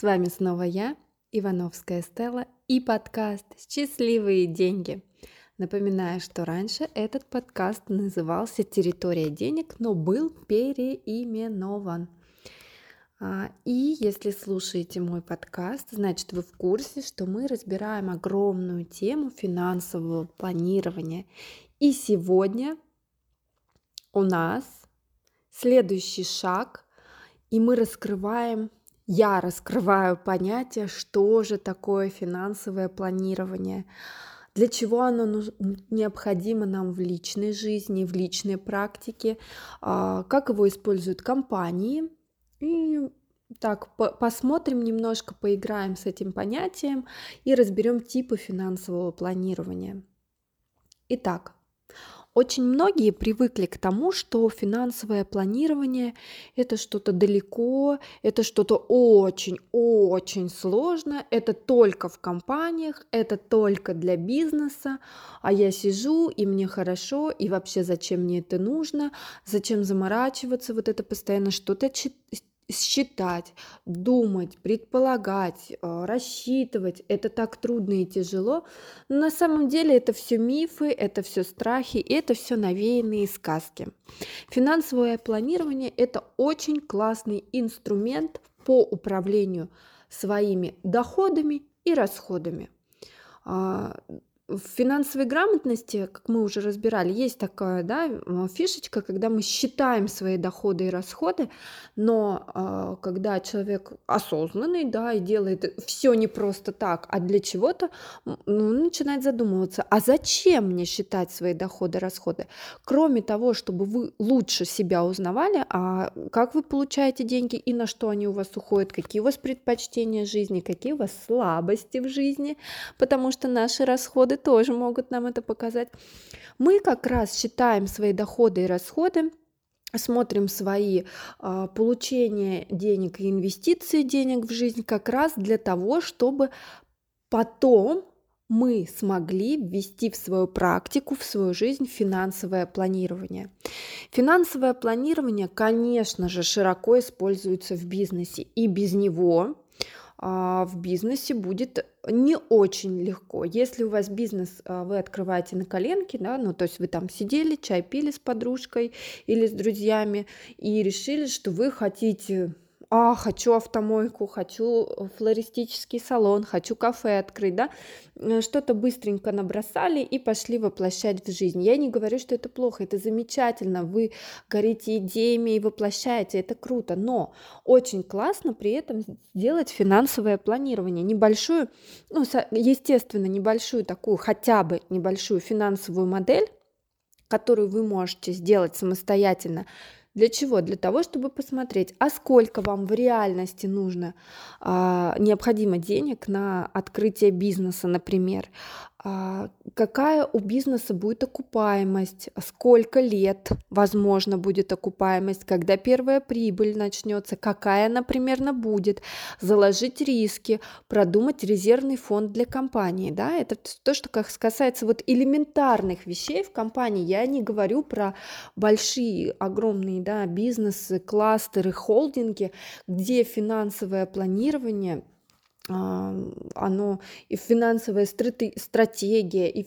С вами снова я, Ивановская Стелла и подкаст «Счастливые деньги». Напоминаю, что раньше этот подкаст назывался «Территория денег», но был переименован. А, и если слушаете мой подкаст, значит вы в курсе, что мы разбираем огромную тему финансового планирования. И сегодня у нас следующий шаг, и мы раскрываем, я раскрываю понятие, что же такое финансовое планирование для чего оно необходимо нам в личной жизни, в личной практике, а, как его используют компании. И так, по посмотрим немножко, поиграем с этим понятием и разберем типы финансового планирования. Итак, очень многие привыкли к тому, что финансовое планирование это что-то далеко, это что-то очень-очень сложно, это только в компаниях, это только для бизнеса, а я сижу и мне хорошо, и вообще зачем мне это нужно, зачем заморачиваться, вот это постоянно что-то считать, думать, предполагать, э, рассчитывать. Это так трудно и тяжело. Но на самом деле это все мифы, это все страхи, это все навеянные сказки. Финансовое планирование – это очень классный инструмент по управлению своими доходами и расходами. В финансовой грамотности, как мы уже разбирали, есть такая да, фишечка, когда мы считаем свои доходы и расходы, но э, когда человек осознанный да, и делает все не просто так, а для чего-то, ну, начинает задумываться, а зачем мне считать свои доходы и расходы? Кроме того, чтобы вы лучше себя узнавали, а как вы получаете деньги и на что они у вас уходят, какие у вас предпочтения жизни, какие у вас слабости в жизни, потому что наши расходы тоже могут нам это показать. Мы как раз считаем свои доходы и расходы, смотрим свои э, получения денег и инвестиции денег в жизнь как раз для того, чтобы потом мы смогли ввести в свою практику, в свою жизнь финансовое планирование. Финансовое планирование, конечно же, широко используется в бизнесе, и без него в бизнесе будет не очень легко. Если у вас бизнес а, вы открываете на коленке, да, ну то есть вы там сидели, чай пили с подружкой или с друзьями и решили, что вы хотите а, хочу автомойку, хочу флористический салон, хочу кафе открыть, да, э, что-то быстренько набросали и пошли воплощать в жизнь. Я не говорю, что это плохо, это замечательно, вы горите идеями и воплощаете, это круто, но очень классно при этом сделать финансовое планирование, небольшую, ну, естественно, небольшую такую, хотя бы небольшую финансовую модель, которую вы можете сделать самостоятельно, для чего? Для того, чтобы посмотреть, а сколько вам в реальности нужно, а, необходимо денег на открытие бизнеса, например, какая у бизнеса будет окупаемость, сколько лет, возможно, будет окупаемость, когда первая прибыль начнется, какая она примерно будет, заложить риски, продумать резервный фонд для компании. Да? Это то, что касается вот элементарных вещей в компании. Я не говорю про большие, огромные да, бизнесы, кластеры, холдинги, где финансовое планирование – оно и финансовая стратегия, и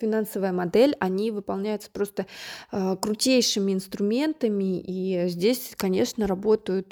финансовая модель, они выполняются просто а, крутейшими инструментами, и здесь, конечно, работают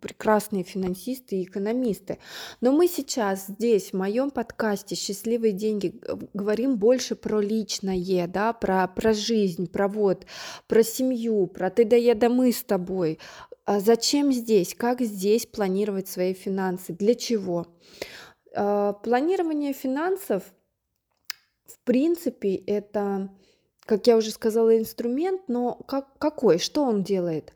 прекрасные финансисты и экономисты. Но мы сейчас здесь, в моем подкасте «Счастливые деньги» говорим больше про личное, да, про, про жизнь, про вот, про семью, про ты да я да мы с тобой, зачем здесь? Как здесь планировать свои финансы? Для чего? А, планирование финансов, в принципе, это, как я уже сказала, инструмент, но как, какой? Что он делает?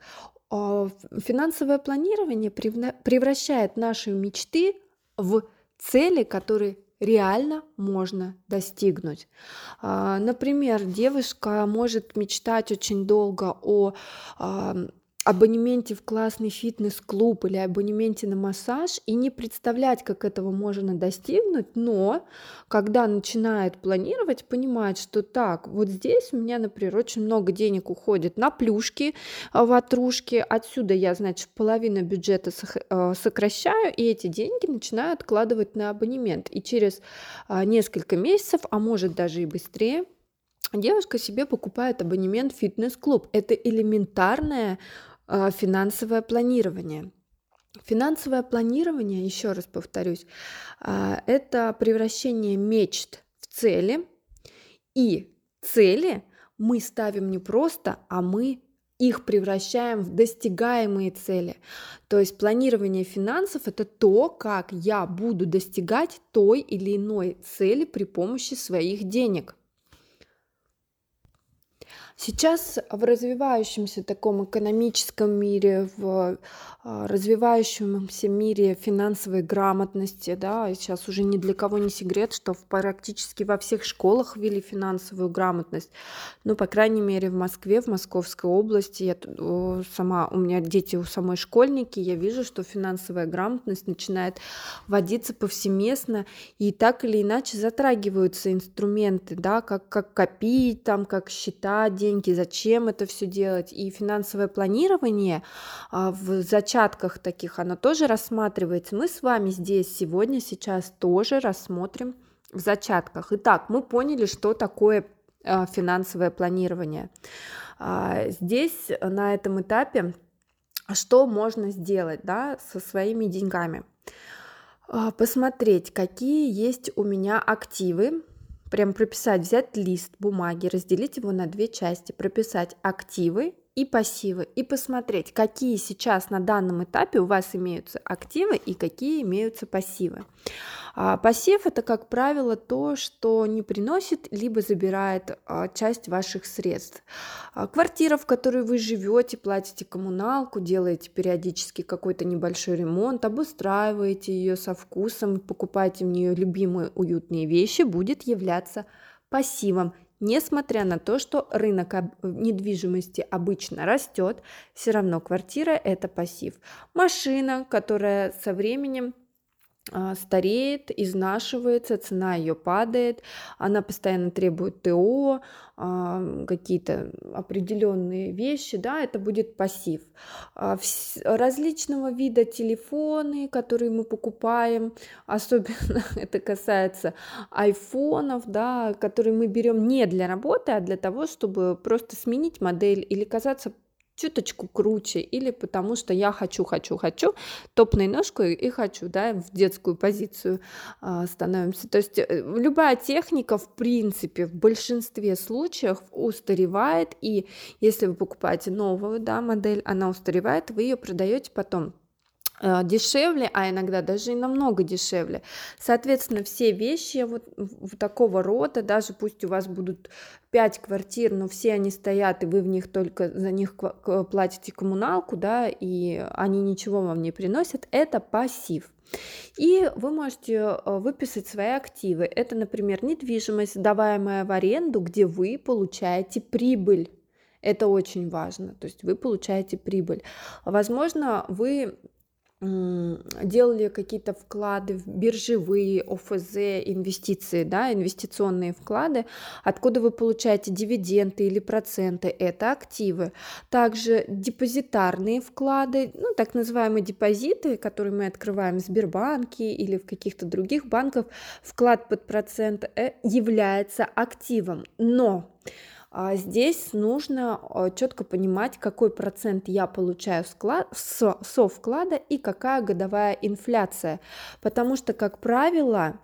А, финансовое планирование превращает наши мечты в цели, которые реально можно достигнуть. Например, девушка может мечтать очень долго о абонементе в классный фитнес-клуб или абонементе на массаж и не представлять, как этого можно достигнуть, но когда начинает планировать, понимает, что так, вот здесь у меня, например, очень много денег уходит на плюшки, а, ватрушки, отсюда я, значит, половину бюджета а, сокращаю, и эти деньги начинаю откладывать на абонемент. И через а, несколько месяцев, а может даже и быстрее, девушка себе покупает абонемент в фитнес-клуб. Это элементарное э, финансовое планирование. Финансовое планирование, еще раз повторюсь, э, это превращение мечт в цели. И цели мы ставим не просто, а мы их превращаем в достигаемые цели. То есть планирование финансов – это то, как я буду достигать той или иной цели при помощи своих денег – Сейчас в развивающемся таком экономическом мире, в а, развивающемся мире финансовой грамотности, да, сейчас уже ни для кого не секрет, что практически во всех школах ввели финансовую грамотность. Ну, по крайней мере, в Москве, в Московской области, я сама, у меня дети у самой школьники, я вижу, что финансовая грамотность начинает вводиться повсеместно, и так или иначе затрагиваются инструменты, да, как, как копить, там, как считать деньги, зачем это все делать. И финансовое планирование а, в зачатках таких, оно тоже рассматривается. Мы с вами здесь сегодня, сейчас тоже рассмотрим в зачатках. Итак, мы поняли, что такое а, финансовое планирование. А, здесь на этом этапе что можно сделать да, со своими деньгами? Посмотреть, какие есть у меня активы, прям прописать, взять лист бумаги, разделить его на две части, прописать активы и пассивы и посмотреть, какие сейчас на данном этапе у вас имеются активы и какие имеются пассивы. А пассив это, как правило, то, что не приносит либо забирает а, часть ваших средств. А, квартира, в которой вы живете, платите коммуналку, делаете периодически какой-то небольшой ремонт, обустраиваете ее со вкусом, покупаете в нее любимые уютные вещи, будет являться пассивом Несмотря на то, что рынок недвижимости обычно растет, все равно квартира это пассив. Машина, которая со временем стареет, изнашивается, цена ее падает, она постоянно требует ТО, а, какие-то определенные вещи, да, это будет пассив. А, различного вида телефоны, которые мы покупаем, особенно это касается айфонов, да, которые мы берем не для работы, а для того, чтобы просто сменить модель или казаться чуточку круче, или потому что я хочу, хочу, хочу, топной ножкой и хочу, да, в детскую позицию э, становимся. То есть э, любая техника, в принципе, в большинстве случаев устаревает, и если вы покупаете новую, да, модель, она устаревает, вы ее продаете потом дешевле, а иногда даже и намного дешевле. Соответственно, все вещи вот, вот такого рода, даже пусть у вас будут 5 квартир, но все они стоят, и вы в них только за них платите коммуналку, да, и они ничего вам не приносят, это пассив. И вы можете э, выписать свои активы. Это, например, недвижимость, сдаваемая в аренду, где вы получаете прибыль. Это очень важно, то есть вы получаете прибыль. Возможно, вы делали какие-то вклады в биржевые, ОФЗ, инвестиции, да, инвестиционные вклады, откуда вы получаете дивиденды или проценты, это активы. Также депозитарные вклады, ну, так называемые депозиты, которые мы открываем в Сбербанке или в каких-то других банках, вклад под процент э, является активом. Но здесь нужно а, четко понимать, какой процент я получаю со вклада и какая годовая инфляция. Потому что, как правило,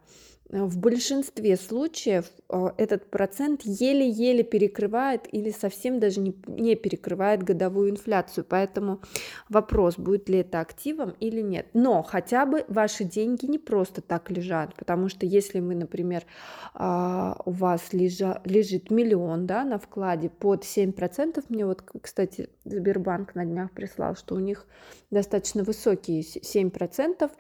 в большинстве случаев а, этот процент еле-еле перекрывает или совсем даже не, перекрывает годовую инфляцию. Поэтому вопрос, будет ли это активом или нет. Но хотя бы ваши деньги не просто так лежат, потому что если мы, например, а, у вас лежа, лежит миллион да, на вкладе под 7%, мне вот, кстати, Сбербанк на днях прислал, что у них достаточно высокие 7%, а,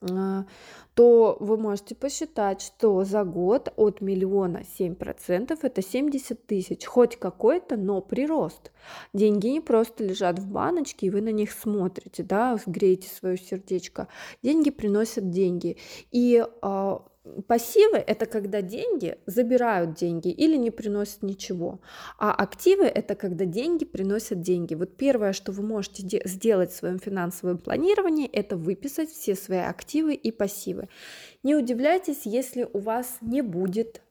то вы можете посчитать, что за год от миллиона семь процентов это 70 тысяч, хоть какой-то, но прирост. Деньги не просто лежат в баночке, и вы на них смотрите, да, греете свое сердечко. Деньги приносят деньги. И а, Пассивы – это когда деньги забирают деньги или не приносят ничего, а активы – это когда деньги приносят деньги. Вот первое, что вы можете сделать в своем финансовом планировании, это выписать все свои активы и пассивы. Не удивляйтесь, если у вас не будет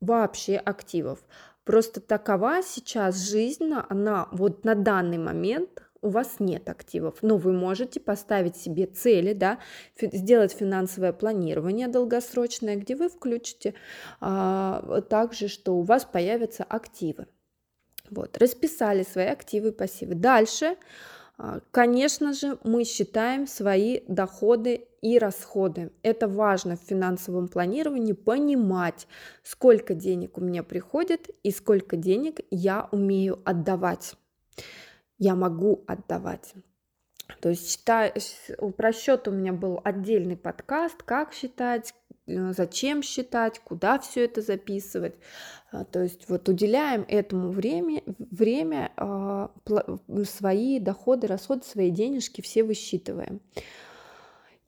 вообще активов. Просто такова сейчас жизнь, она вот на данный момент у вас нет активов, но вы можете поставить себе цели, да, сделать финансовое планирование долгосрочное, где вы включите а, также, что у вас появятся активы. Вот, расписали свои активы и пассивы. Дальше, а, конечно же, мы считаем свои доходы и расходы. Это важно в финансовом планировании понимать, сколько денег у меня приходит и сколько денег я умею отдавать я могу отдавать. То есть считай, про счет у меня был отдельный подкаст, как считать, э, зачем считать, куда все это записывать. А, то есть вот уделяем этому время, время а, свои доходы, расходы, свои денежки все высчитываем.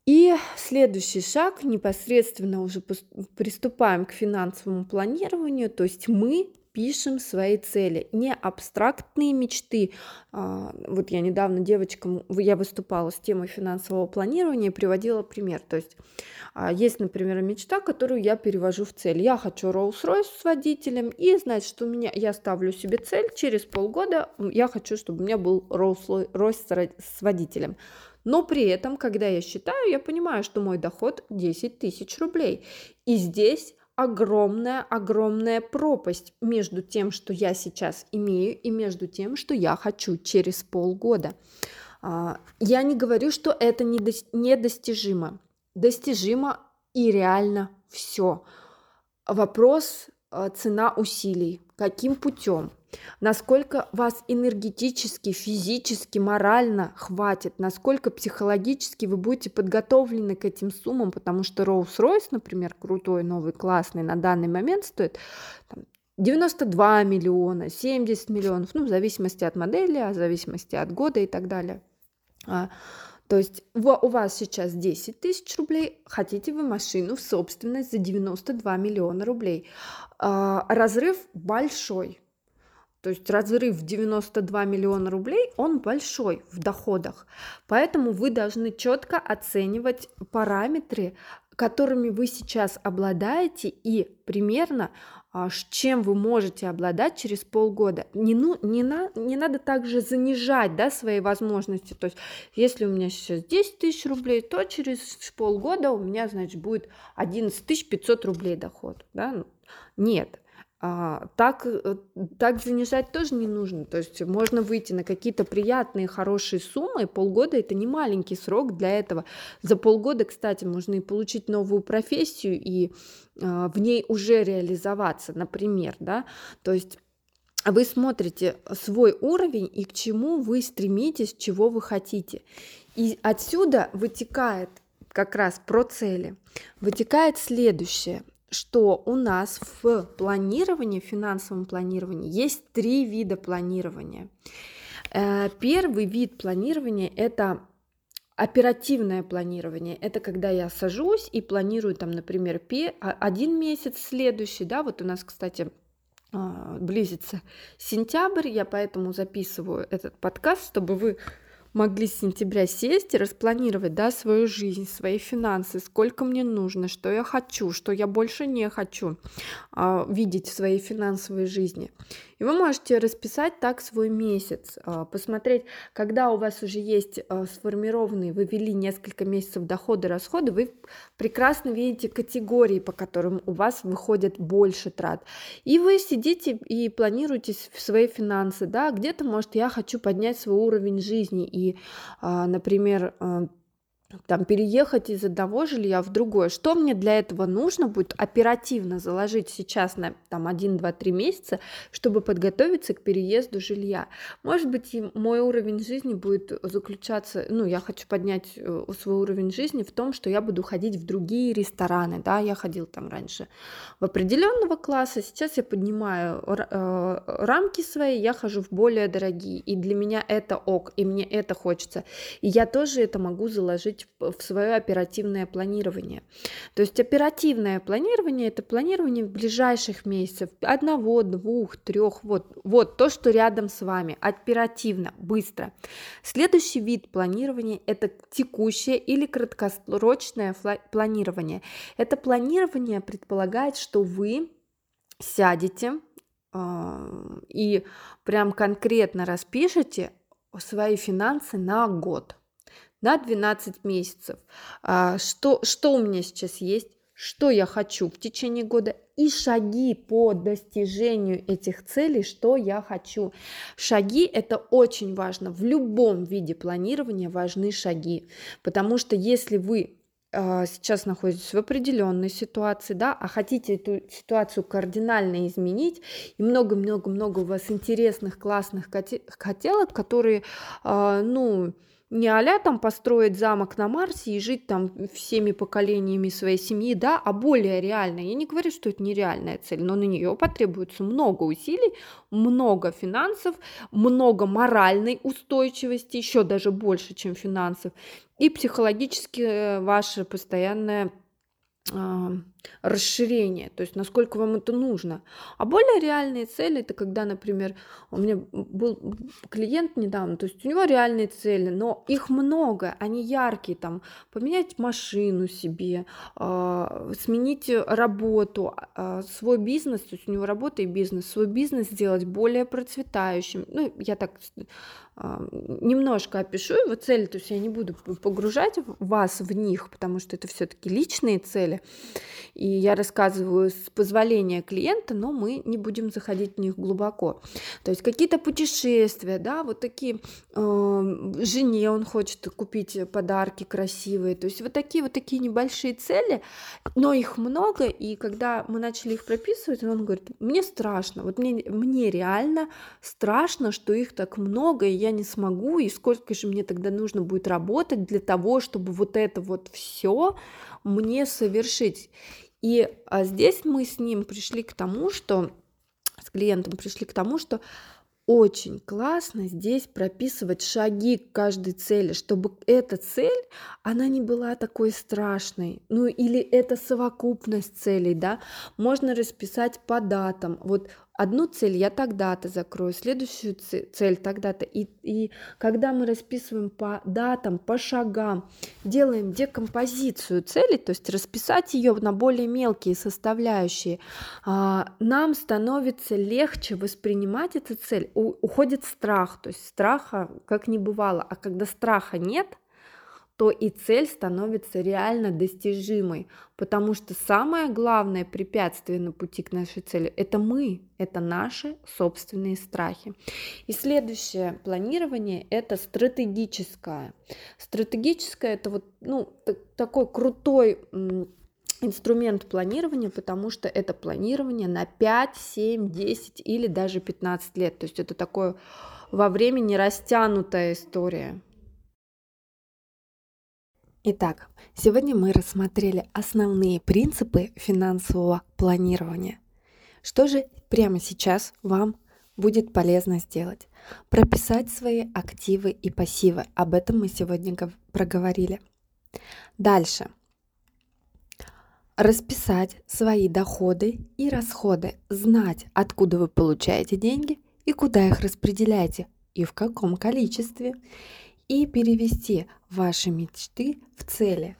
И следующий шаг, непосредственно уже приступаем к финансовому планированию, то есть мы пишем свои цели, не абстрактные мечты. А, вот я недавно девочкам, я выступала с темой финансового планирования и приводила пример. То есть а, есть, например, мечта, которую я перевожу в цель. Я хочу Rolls-Royce с водителем, и значит, у меня, я ставлю себе цель, через полгода я хочу, чтобы у меня был Rolls-Royce с водителем. Но при этом, когда я считаю, я понимаю, что мой доход 10 тысяч рублей. И здесь огромная-огромная пропасть между тем, что я сейчас имею, и между тем, что я хочу через полгода. А, я не говорю, что это недостижимо. Достижимо и реально все. Вопрос а, цена усилий. Каким путем? Насколько вас энергетически, физически, морально хватит, насколько психологически вы будете подготовлены к этим суммам, потому что Rolls-Royce, например, крутой, новый, классный, на данный момент стоит там, 92 миллиона, 70 миллионов, ну, в зависимости от модели, а в зависимости от года и так далее. А, то есть у вас сейчас 10 тысяч рублей, хотите вы машину в собственность за 92 миллиона рублей. А, разрыв большой, то есть разрыв в 92 миллиона рублей, он большой в доходах. Поэтому вы должны четко оценивать параметры, которыми вы сейчас обладаете и примерно а, чем вы можете обладать через полгода. Не, ну, не, на, не надо также занижать да, свои возможности. То есть, если у меня сейчас 10 тысяч рублей, то через полгода у меня, значит, будет 11 500 рублей доход. Да? Нет, а, так, э, так занижать тоже не нужно. То есть можно выйти на какие-то приятные, хорошие суммы. Полгода это не маленький срок для этого. За полгода, кстати, можно и получить новую профессию и а, в ней уже реализоваться, например, да. То есть вы смотрите свой уровень и к чему вы стремитесь, чего вы хотите. И отсюда вытекает как раз про цели. Вытекает следующее что у нас в планировании, в финансовом планировании есть три вида планирования. Э, первый вид планирования – это оперативное планирование. Это когда я сажусь и планирую там, например, а, один месяц, следующий, да, вот у нас, кстати, а, близится сентябрь, я поэтому записываю этот подкаст, чтобы вы могли с сентября сесть и распланировать да, свою жизнь, свои финансы, сколько мне нужно, что я хочу, что я больше не хочу а, видеть в своей финансовой жизни. И вы можете расписать так свой месяц, а, посмотреть, когда у вас уже есть а, сформированные, вы ввели несколько месяцев доходы, расходы, вы прекрасно видите категории, по которым у вас выходит больше трат. И вы сидите и планируете свои финансы, да, где-то, может, я хочу поднять свой уровень жизни и, а, например, там переехать из одного жилья в другое. Что мне для этого нужно будет оперативно заложить сейчас на там 1, 2, 3 месяца, чтобы подготовиться к переезду жилья. Может быть, мой уровень жизни будет заключаться, ну, я хочу поднять э, свой уровень жизни в том, что я буду ходить в другие рестораны, да, я ходил там раньше в определенного класса, сейчас я поднимаю э, рамки свои, я хожу в более дорогие, и для меня это ок, и мне это хочется, и я тоже это могу заложить в свое оперативное планирование. То есть оперативное планирование это планирование в ближайших месяцев, одного, двух, трех, вот, вот то, что рядом с вами, оперативно, быстро. Следующий вид планирования это текущее или краткосрочное планирование. Это планирование предполагает, что вы сядете э, и прям конкретно распишите свои финансы на год на 12 месяцев. А, что, что у меня сейчас есть, что я хочу в течение года и шаги по достижению этих целей, что я хочу. Шаги это очень важно. В любом виде планирования важны шаги, потому что если вы а, сейчас находитесь в определенной ситуации, да, а хотите эту ситуацию кардинально изменить, и много-много-много у вас интересных, классных хотелок, которые, а, ну, не а там построить замок на Марсе и жить там всеми поколениями своей семьи, да, а более реальная. Я не говорю, что это нереальная цель, но на нее потребуется много усилий, много финансов, много моральной устойчивости, еще даже больше, чем финансов, и психологически э, ваше постоянное расширение, то есть насколько вам это нужно. А более реальные цели, это когда, например, у меня был клиент недавно, то есть у него реальные цели, но их много, они яркие, там, поменять машину себе, э, сменить работу, э, свой бизнес, то есть у него работа и бизнес, свой бизнес сделать более процветающим. Ну, я так немножко опишу его цели, то есть я не буду погружать вас в них, потому что это все-таки личные цели, и я рассказываю с позволения клиента, но мы не будем заходить в них глубоко. То есть какие-то путешествия, да, вот такие э, жене он хочет купить подарки красивые, то есть вот такие вот такие небольшие цели, но их много, и когда мы начали их прописывать, он говорит, мне страшно, вот мне, мне реально страшно, что их так много, и я не смогу, и сколько же мне тогда нужно будет работать для того, чтобы вот это вот все мне совершить. И а здесь мы с ним пришли к тому, что с клиентом пришли к тому, что очень классно здесь прописывать шаги к каждой цели, чтобы эта цель, она не была такой страшной. Ну или это совокупность целей, да. Можно расписать по датам. Вот одну цель я тогда-то закрою, следующую цель тогда-то. И, и когда мы расписываем по датам, по шагам, делаем декомпозицию цели, то есть расписать ее на более мелкие составляющие, а, нам становится легче воспринимать эту цель. Уходит страх, то есть страха как не бывало. А когда страха нет, то и цель становится реально достижимой, потому что самое главное препятствие на пути к нашей цели – это мы, это наши собственные страхи. И следующее планирование – это стратегическое. Стратегическое – это вот ну, такой крутой инструмент планирования, потому что это планирование на 5, 7, 10 или даже 15 лет. То есть это такое во времени растянутая история. Итак, сегодня мы рассмотрели основные принципы финансового планирования. Что же прямо сейчас вам будет полезно сделать? Прописать свои активы и пассивы. Об этом мы сегодня проговорили. Дальше. Расписать свои доходы и расходы. Знать, откуда вы получаете деньги и куда их распределяете и в каком количестве и перевести ваши мечты в цели.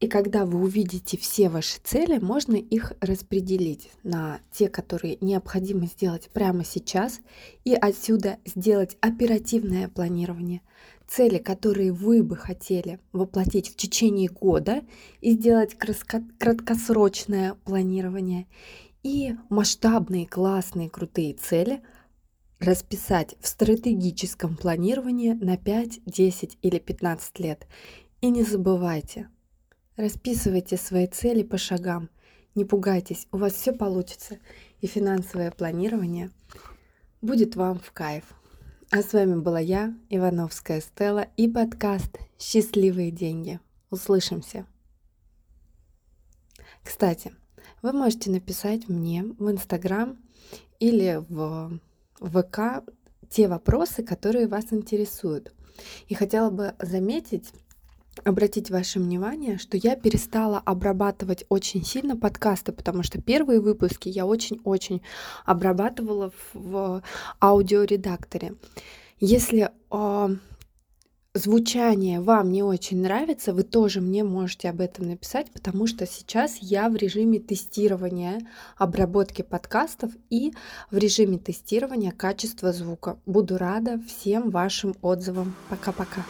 И когда вы увидите все ваши цели, можно их распределить на те, которые необходимо сделать прямо сейчас, и отсюда сделать оперативное планирование. Цели, которые вы бы хотели воплотить в течение года, и сделать краткосрочное планирование. И масштабные, классные, крутые цели – расписать в стратегическом планировании на 5, 10 или 15 лет. И не забывайте, расписывайте свои цели по шагам. Не пугайтесь, у вас все получится. И финансовое планирование будет вам в кайф. А с вами была я, Ивановская Стелла, и подкаст «Счастливые деньги». Услышимся! Кстати, вы можете написать мне в Инстаграм или в ВК те вопросы, которые вас интересуют. И хотела бы заметить, обратить ваше внимание, что я перестала обрабатывать очень сильно подкасты, потому что первые выпуски я очень-очень обрабатывала в, аудиоредакторе. Если э, звучание вам не очень нравится, вы тоже мне можете об этом написать, потому что сейчас я в режиме тестирования обработки подкастов и в режиме тестирования качества звука. Буду рада всем вашим отзывам. Пока-пока.